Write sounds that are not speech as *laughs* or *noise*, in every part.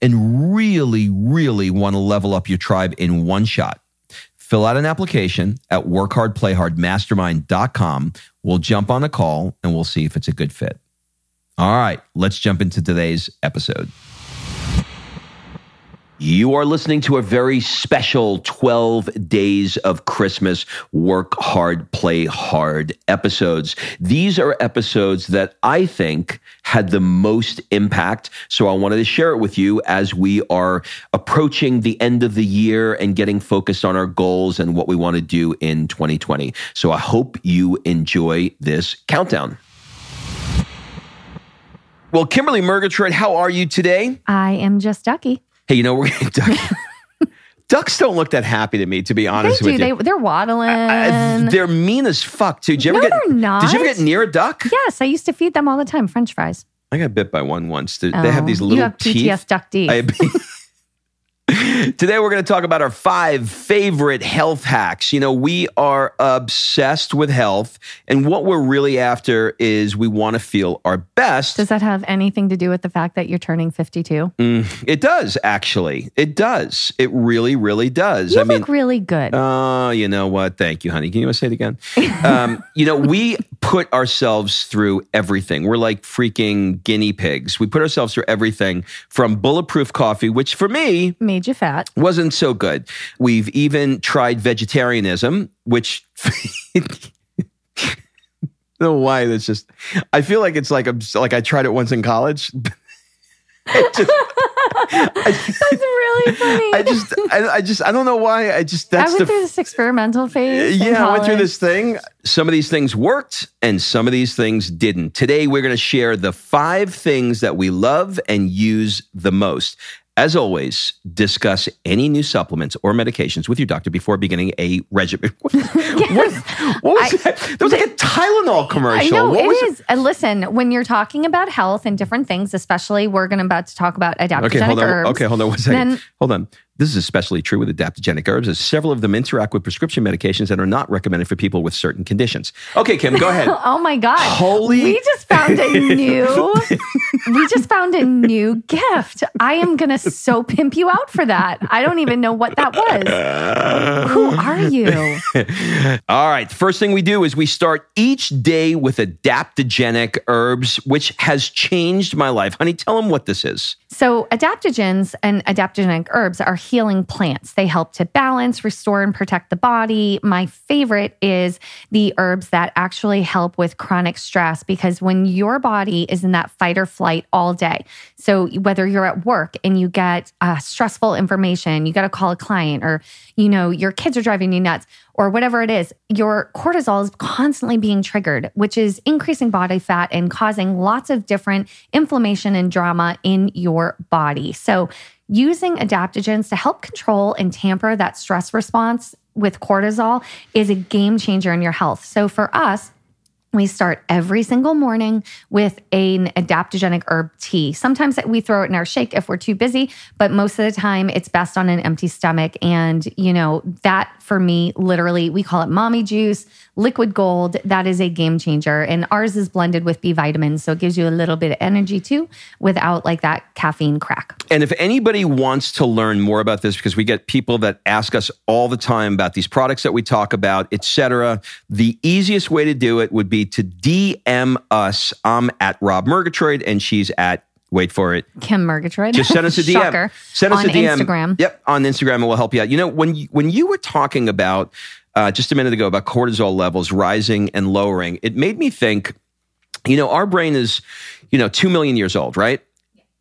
and really, really want to level up your tribe in one shot, fill out an application at workhardplayhardmastermind.com. We'll jump on a call and we'll see if it's a good fit. All right, let's jump into today's episode. You are listening to a very special 12 Days of Christmas Work Hard, Play Hard episodes. These are episodes that I think had the most impact. So I wanted to share it with you as we are approaching the end of the year and getting focused on our goals and what we want to do in 2020. So I hope you enjoy this countdown. Well, Kimberly Murgatroyd, how are you today? I am just Ducky. Hey, you know, we're duck, *laughs* ducks don't look that happy to me, to be honest they with do. you. They, they're waddling. I- they're mean as fuck, too. Did you ever No, get, they're not. Did you ever get near a duck? yes, I used to feed them all the time. French fries. I got bit by one once. They, they have Oh, these little You have teeth. PTS duck D. Today, we're going to talk about our five favorite health hacks. You know, we are obsessed with health, and what we're really after is we want to feel our best. Does that have anything to do with the fact that you're turning 52? Mm, it does, actually. It does. It really, really does. You I mean, really good. Oh, you know what? Thank you, honey. Can you say it again? um, you know, we *laughs* put ourselves through everything. We're like freaking guinea pigs. We put ourselves through everything from bulletproof coffee, which for me Made you fat. wasn't so good. We've even tried vegetarianism, which. *laughs* I don't know why that's just. I feel like it's like a, like I tried it once in college. Just- *laughs* *laughs* That's really *laughs* funny. I just, I, I just, I don't know why. I just I went the through this experimental phase. yeah, I went through this thing. Some of these things worked and some of these things didn't. Today, we're going to share the five things that we love and use the most. As always, discuss any new supplements or medications with your doctor before beginning a regimen. *laughs* What, what, what was I- that? That was like a Tylenol commercial. I know what it was is. And listen, when you're talking about health and different things, especially we're going to about to talk about adaptogenic Okay, hold on. herbs. Okay, hold on one second. Then- hold on. This is especially true with adaptogenic herbs, as several of them interact with prescription medications and are not recommended for people with certain conditions. Okay, Kim, go ahead. *laughs* Oh my God. Holy- We just found a *laughs* new *laughs* we just found a new gift. I am gonna so pimp you out for that. I don't even know what that was. Who are you? All right. First thing we do is we start each day with adaptogenic herbs, which has changed my life. Honey, tell them what this is. So adaptogens and adaptogenic herbs are healing plants. They help to balance, restore, and protect the body. My favorite is the herbs that actually help with chronic stress because when your body is in that fight or flight all day, so whether you're at work and you get uh, stressful information, you got to call a client, or you know your kids are driving you nuts, or whatever it is, your cortisol is constantly being triggered, which is increasing body fat and causing lots of different inflammation and drama in your body. So using adaptogens to help control and tamper that stress response with cortisol is a game changer in your health. So for us, we start every single morning with an adaptogenic herb tea. Sometimes we throw it in our shake if we're too busy, but most of the time it's best on an empty stomach. And, you know, that for me, literally, we call it mommy juice, liquid gold. That is a game changer. And ours is blended with B vitamins. So it gives you a little bit of energy too without like that caffeine crack. And if anybody wants to learn more about this, because we get people that ask us all the time about these products that we talk about, etc., the easiest way to do it would be to DM us. I'm at Rob Murgatroyd and she's at wait for it. Kim Murgatroyd. Just send us a *laughs* DM. Shocker. Send us on a DM. Instagram. Yep, on Instagram, and we'll help you out. You know, when you, when you were talking about uh, just a minute ago about cortisol levels rising and lowering, it made me think. You know, our brain is, you know, two million years old, right?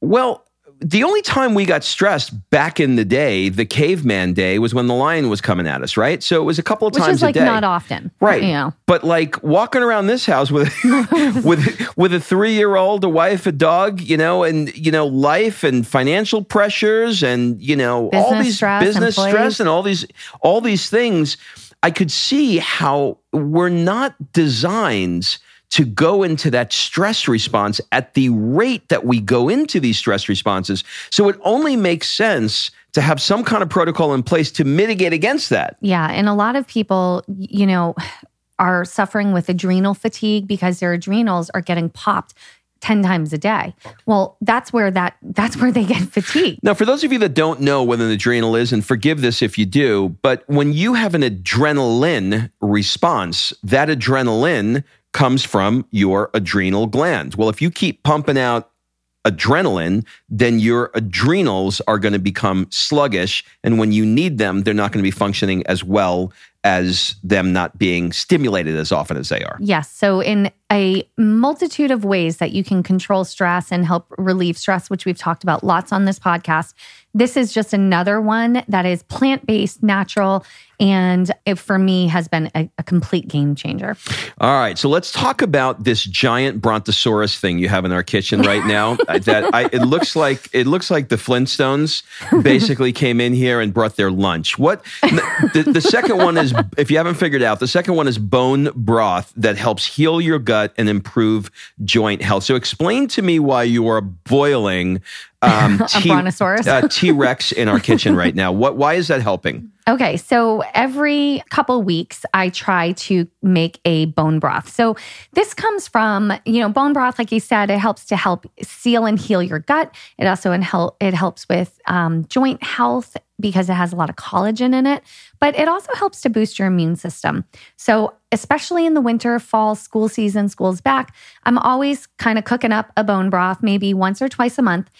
Well, the only time we got stressed back in the day, the caveman day, was when the lion was coming at us, right? So it was a couple of Which times is like a day. not often. Right. You know. But like walking around this house with *laughs* with with a three year old, a wife, a dog, you know, and you know, life and financial pressures and you know, all these stress, business employees. stress and all these all these things, I could see how we're not designed to go into that stress response at the rate that we go into these stress responses. So it only makes sense to have some kind of protocol in place to mitigate against that. Yeah. And a lot of people, you know, are suffering with adrenal fatigue because their adrenals are getting popped 10 times a day. Well, that's where that that's where they get fatigued. Now, for those of you that don't know what an adrenal is, and forgive this if you do, but when you have an adrenaline response, that adrenaline comes from your adrenal glands. Well, if you keep pumping out adrenaline, then your adrenals are going to become sluggish. And when you need them, they're not going to be functioning as well as them not being stimulated as often as they are. Yes. So, in a multitude of ways that you can control stress and help relieve stress, which we've talked about lots on this podcast, this is just another one that is plant based, natural, and it for me has been a, a complete game changer. All right, so let's talk about this giant brontosaurus thing you have in our kitchen right now. *laughs* that I, it looks like it looks like the Flintstones basically came in here and brought their lunch. What the, the second one is, if you haven't figured out, the second one is bone broth that helps heal your gut and improve joint health. So explain to me why you are boiling *laughs* um, A brontosaurus? uh, T Rex in our kitchen right now. What? Why is that helping? Okay, so every couple weeks I try to make a bone broth. So this comes from, you know, bone broth like you said, it helps to help seal and heal your gut. It also in help it helps with um, joint health because it has a lot of collagen in it, but it also helps to boost your immune system. So especially in the winter, fall, school season, school's back, I'm always kind of cooking up a bone broth maybe once or twice a month.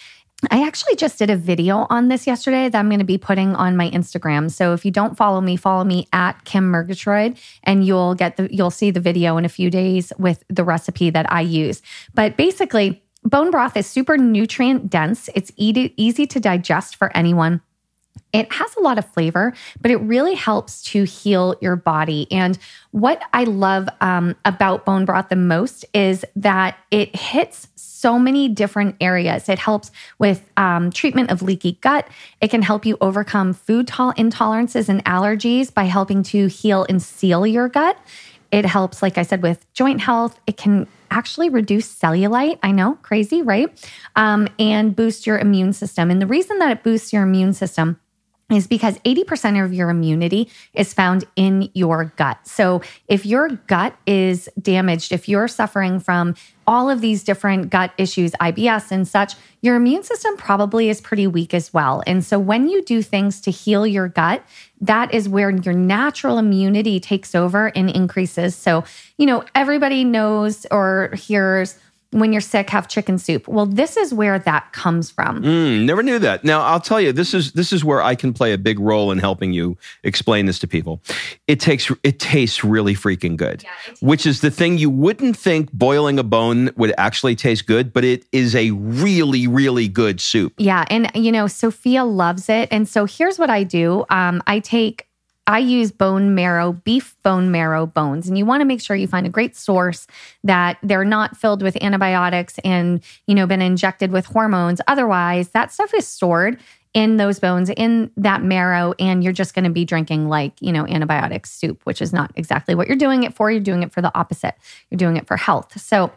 I actually just did a video on this yesterday that I'm going to be putting on my Instagram. So if you don't follow me, follow me at Kim Murgatroyd and you'll get the you'll see the video in a few days with the recipe that I use. But basically, bone broth is super nutrient dense. It's easy, easy to digest for anyone. It has a lot of flavor, but it really helps to heal your body. And what I love um, about bone broth the most is that it hits so many different areas. It helps with um, treatment of leaky gut. It can help you overcome food tol- intolerances and allergies by helping to heal and seal your gut. It helps, like I said, with joint health. It can actually reduce cellulite. I know, crazy, right? Um, and boost your immune system. And the reason that it boosts your immune system is because 80% of your immunity is found in your gut. So if your gut is damaged, if you're suffering from all of these different gut issues, IBS and such, your immune system probably is pretty weak as well. And so when you do things to heal your gut, that is where your natural immunity takes over and increases. So, you know, everybody knows or hears when you're sick, have chicken soup. Well, this is where that comes from. Mm, never knew that. Now I'll tell you, this is this is where I can play a big role in helping you explain this to people. It takes it tastes really freaking good, yeah, which is the thing you wouldn't think boiling a bone would actually taste good, but it is a really really good soup. Yeah, and you know Sophia loves it, and so here's what I do: um, I take I use bone marrow, beef bone marrow bones. And you want to make sure you find a great source that they're not filled with antibiotics and, you know, been injected with hormones. Otherwise, that stuff is stored in those bones, in that marrow, and you're just going to be drinking like, you know, antibiotic soup, which is not exactly what you're doing it for. You're doing it for the opposite. You're doing it for health. So,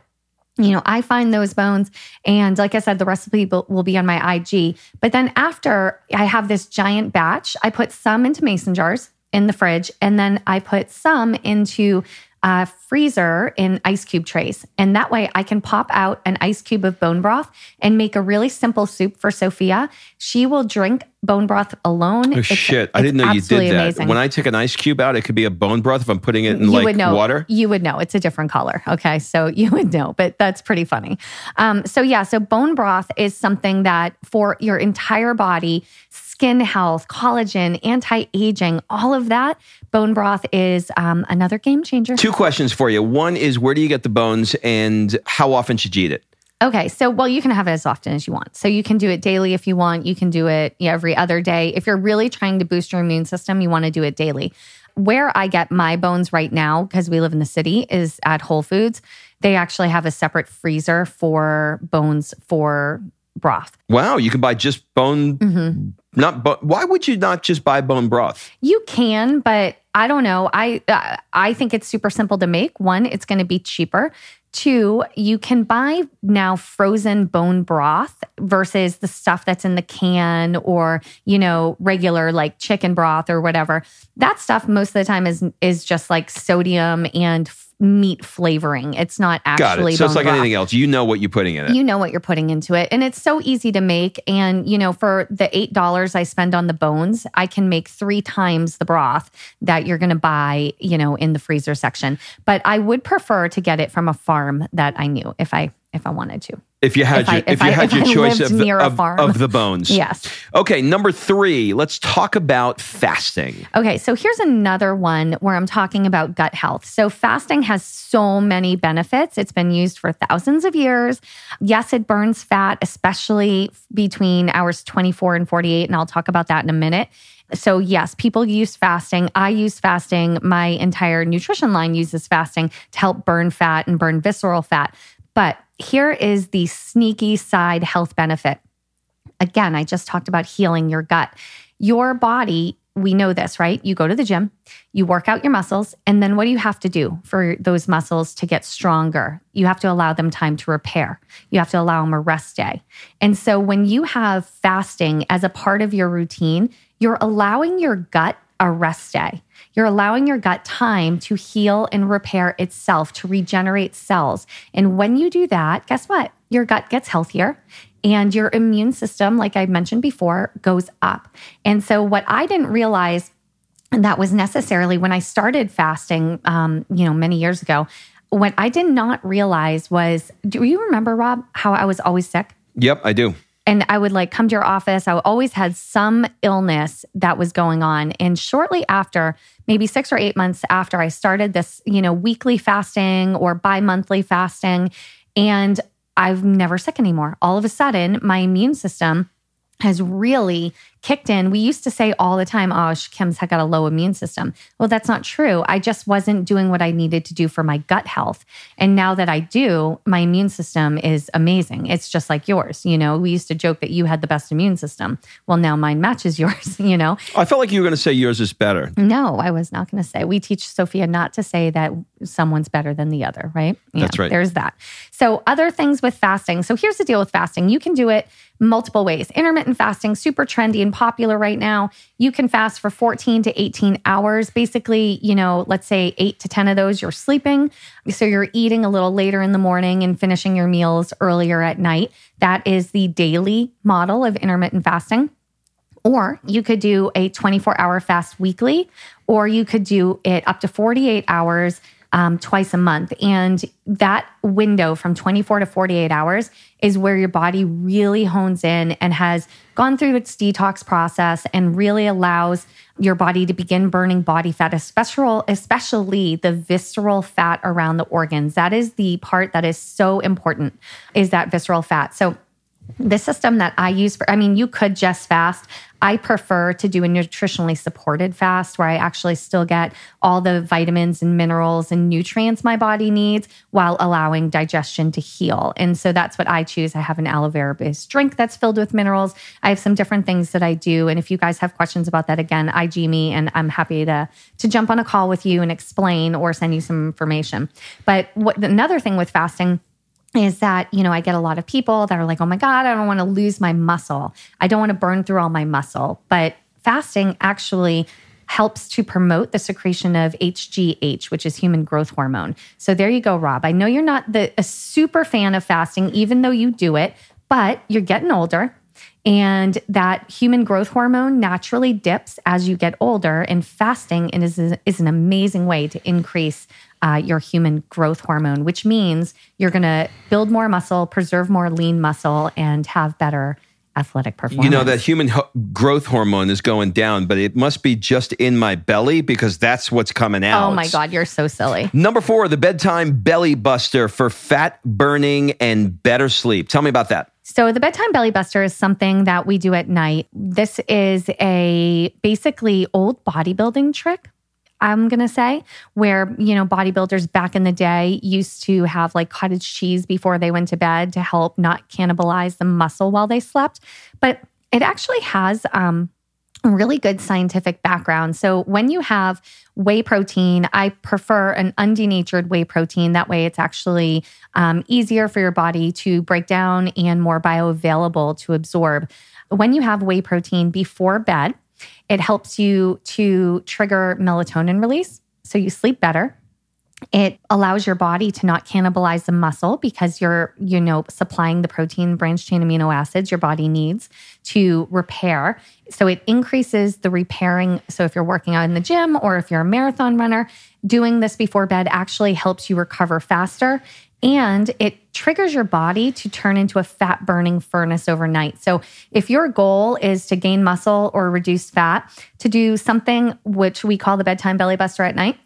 you know, I find those bones. And like I said, the recipe will be on my IG. But then after I have this giant batch, I put some into mason jars in the fridge. And then I put some into a freezer in ice cube trays. And that way I can pop out an ice cube of bone broth and make a really simple soup for Sophia. She will drink bone broth alone. Oh, it's, shit. I didn't know you did that. Amazing. When I take an ice cube out, it could be a bone broth if I'm putting it in you like would know, water. You would know. It's a different color. Okay. So *laughs* you would know, but that's pretty funny. Um, so, yeah. So, bone broth is something that for your entire body, skin health, collagen, anti aging, all of that. Bone broth is um, another game changer. Two questions for you. One is where do you get the bones and how often should you eat it? Okay, so well, you can have it as often as you want. So you can do it daily if you want. You can do it every other day. If you're really trying to boost your immune system, you want to do it daily. Where I get my bones right now, because we live in the city, is at Whole Foods. They actually have a separate freezer for bones for broth. Wow, you can buy just bone mm-hmm. Not, but why would you not just buy bone broth? You can, but I don't know. I I think it's super simple to make. One, it's going to be cheaper. Two, you can buy now frozen bone broth versus the stuff that's in the can or, you know, regular like chicken broth or whatever. That stuff most of the time is is just like sodium and meat flavoring. It's not actually. It. So it's like broth. anything else. You know what you're putting in it. You know what you're putting into it, and it's so easy to make. And you know, for the eight dollars I spend on the bones, I can make three times the broth that you're going to buy. You know, in the freezer section. But I would prefer to get it from a farm that I knew if I if I wanted to. If you had if your, I, if, if you I, had your choice of the, of, of the bones. *laughs* yes. Okay, number three, let's talk about fasting. Okay, so here's another one where I'm talking about gut health. So fasting has so many benefits. It's been used for thousands of years. Yes, it burns fat, especially between hours 24 and 48, and I'll talk about that in a minute. So, yes, people use fasting. I use fasting. My entire nutrition line uses fasting to help burn fat and burn visceral fat. But here is the sneaky side health benefit. Again, I just talked about healing your gut. Your body, we know this, right? You go to the gym, you work out your muscles, and then what do you have to do for those muscles to get stronger? You have to allow them time to repair. You have to allow them a rest day. And so when you have fasting as a part of your routine, you're allowing your gut a rest day. You're allowing your gut time to heal and repair itself, to regenerate cells. And when you do that, guess what? Your gut gets healthier and your immune system, like I mentioned before, goes up. And so, what I didn't realize that was necessarily when I started fasting, um, you know, many years ago, what I did not realize was do you remember, Rob, how I was always sick? Yep, I do and I would like come to your office. I always had some illness that was going on. And shortly after, maybe six or eight months after I started this, you know, weekly fasting or bi monthly fasting, and I've never sick anymore. All of a sudden, my immune system has really kicked in. We used to say all the time, oh, Kim's got a low immune system. Well, that's not true. I just wasn't doing what I needed to do for my gut health. And now that I do, my immune system is amazing. It's just like yours. You know, we used to joke that you had the best immune system. Well, now mine matches *laughs* yours, you know? I felt like you were going to say yours is better. No, I was not going to say. We teach Sophia not to say that someone's better than the other, right? that's right. There's that. So, other things with fasting. So, here's the deal with fasting you can do it multiple ways. Intermittent fasting, super trendy and popular right now. You can fast for 14 to 18 hours. Basically, you know, let's say eight to 10 of those you're sleeping. So you're eating a little later in the morning and finishing your meals earlier at night. That is the daily model of intermittent fasting. Or you could do a 24 hour fast weekly, or you could do it up to 48 hours um, twice a month. And that window from 24 to 48 hours is where your body really hones in and has gone through its detox process and really allows your body to begin burning body fat, especially, especially the visceral fat around the organs. That is the part that is so important, is that visceral fat. So the system that I use for, I mean, you could just fast. I prefer to do a nutritionally supported fast where I actually still get all the vitamins and minerals and nutrients my body needs while allowing digestion to heal. And so that's what I choose. I have an aloe vera based drink that's filled with minerals. I have some different things that I do. And if you guys have questions about that, again, IG me and I'm happy to, to jump on a call with you and explain or send you some information. But what another thing with fasting, is that, you know, I get a lot of people that are like, oh my God, I don't want to lose my muscle. I don't want to burn through all my muscle. But fasting actually helps to promote the secretion of HGH, which is human growth hormone. So there you go, Rob. I know you're not the, a super fan of fasting, even though you do it, but you're getting older. And that human growth hormone naturally dips as you get older. And fasting is, is an amazing way to increase uh, your human growth hormone, which means you're going to build more muscle, preserve more lean muscle, and have better athletic performance. You know, that human ho- growth hormone is going down, but it must be just in my belly because that's what's coming out. Oh my God, you're so silly. Number four, the bedtime belly buster for fat burning and better sleep. Tell me about that. So the bedtime belly buster is something that we do at night. This is a basically old bodybuilding trick I'm going to say, where, you know, bodybuilders back in the day used to have like cottage cheese before they went to bed to help not cannibalize the muscle while they slept. But it actually has um, really good scientific background. So when you have whey protein, I prefer an undenatured whey protein. That way it's actually um, easier for your body to break down and more bioavailable to absorb. When you have whey protein before bed, it helps you to trigger melatonin release, so you sleep better. It allows your body to not cannibalize the muscle because you're, you know, supplying the protein branched chain amino acids your body needs to repair. So it increases the repairing. So if you're working out in the gym or if you're a marathon runner, doing this before bed actually helps you recover faster and it triggers your body to turn into a fat burning furnace overnight. So, if your goal is to gain muscle or reduce fat, to do something which we call the bedtime belly buster at night,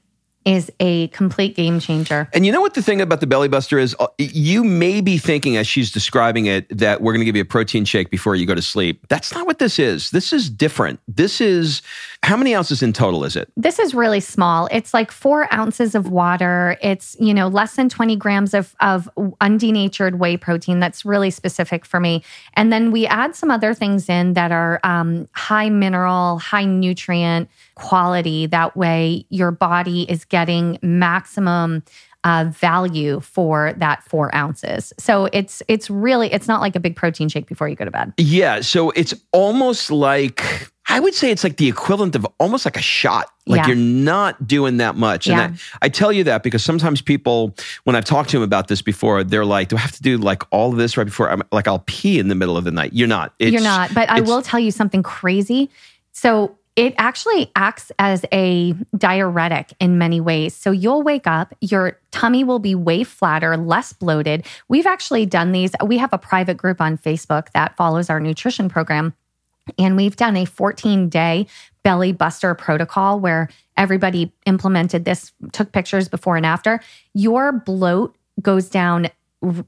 is a complete game changer. And you know what the thing about the belly buster is? Uh, you may be thinking as she's describing it that we're going to give you a protein shake before you go to sleep. That's not what this is. This is different. This is how many ounces in total is it? This is really small. It's like four ounces of water. It's, you know, less than 20 grams of, of undenatured whey protein. That's really specific for me. And then we add some other things in that are um, high mineral, high nutrient quality. That way your body is getting maximum uh, value for that four ounces. So it's it's really it's not like a big protein shake before you go to bed. Yeah. So it's almost like I would say it's like the equivalent of almost like a shot. Like yeah. you're not doing that much. And. I, I, tell you that because sometimes people, when I've talked to them about this before, they're like, do I have to do like all of this right before I'm like, I'll pee in the middle of the night. You're not. It's, you're not. But I will tell you something crazy. So it actually acts as a diuretic in many ways. So you'll wake up, your tummy will be way flatter, less bloated. We've actually done these. We have a private group on Facebook that follows our nutrition program. And we've done a 14 day belly buster protocol where everybody implemented this, took pictures before and after. Your bloat goes down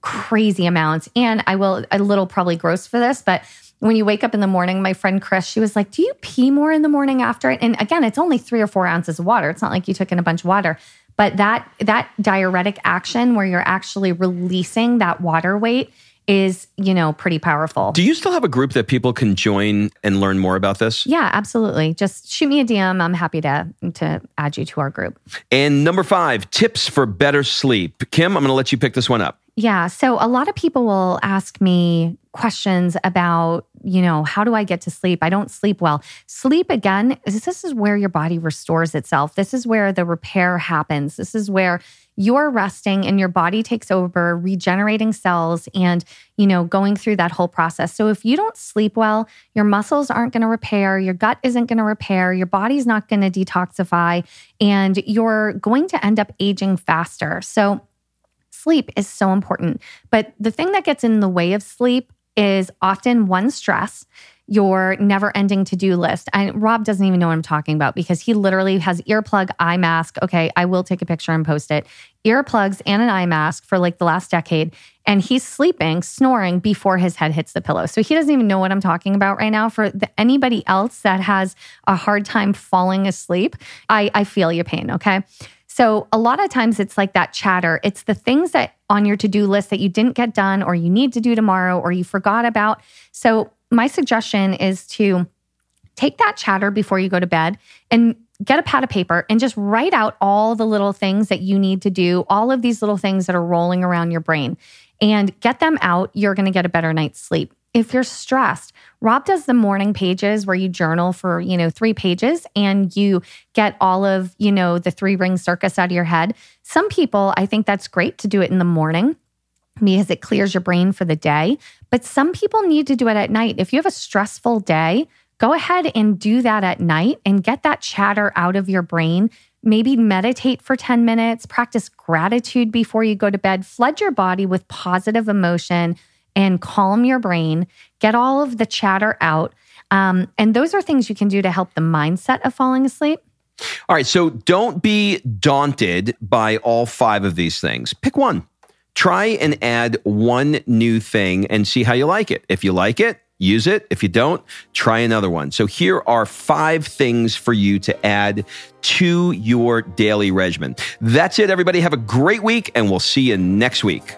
crazy amounts. And I will, a little probably gross for this, but when you wake up in the morning, my friend Chris, she was like, Do you pee more in the morning after it? And again, it's only three or four ounces of water. It's not like you took in a bunch of water. But that that diuretic action where you're actually releasing that water weight is, you know, pretty powerful. Do you still have a group that people can join and learn more about this? Yeah, absolutely. Just shoot me a DM. I'm happy to to add you to our group. And number 5, tips for better sleep. Kim, I'm going to let you pick this one up. Yeah. So a lot of people will ask me questions about, you know, how do I get to sleep? I don't sleep well. Sleep again, this is where your body restores itself. This is where the repair happens. This is where you're resting and your body takes over, regenerating cells and, you know, going through that whole process. So if you don't sleep well, your muscles aren't going to repair, your gut isn't going to repair, your body's not going to detoxify, and you're going to end up aging faster. So sleep is so important. But the thing that gets in the way of sleep is often one stress your never ending to do list. And Rob doesn't even know what I'm talking about because he literally has earplug, eye mask. Okay, I will take a picture and post it. Earplugs and an eye mask for like the last decade. And he's sleeping, snoring before his head hits the pillow. So he doesn't even know what I'm talking about right now. For the, anybody else that has a hard time falling asleep, I, I feel your pain. Okay. So a lot of times it's like that chatter. It's the things that on your to do list that you didn't get done or you need to do tomorrow or you forgot about. So my suggestion is to take that chatter before you go to bed and get a pad of paper and just write out all the little things that you need to do, all of these little things that are rolling around your brain and get them out. You're going to get a better night's sleep. If you're stressed, Rob does the morning pages where you journal for, you know, three pages and you get all of, you know, the three ring circus out of your head. Some people, I think that's great to do it in the morning because it clears your brain for the day. But some people need to do it at night. If you have a stressful day, go ahead and do that at night and get that chatter out of your brain. Maybe meditate for 10 minutes, practice gratitude before you go to bed, flood your body with positive emotion and calm your brain, get all of the chatter out. Um, and those are things you can do to help the mindset of falling asleep. All right. So don't be daunted by all five of these things. Pick one. Try and add one new thing and see how you like it. If you like it, use it. If you don't, try another one. So here are five things for you to add to your daily regimen. That's it, everybody. Have a great week, and we'll see you next week.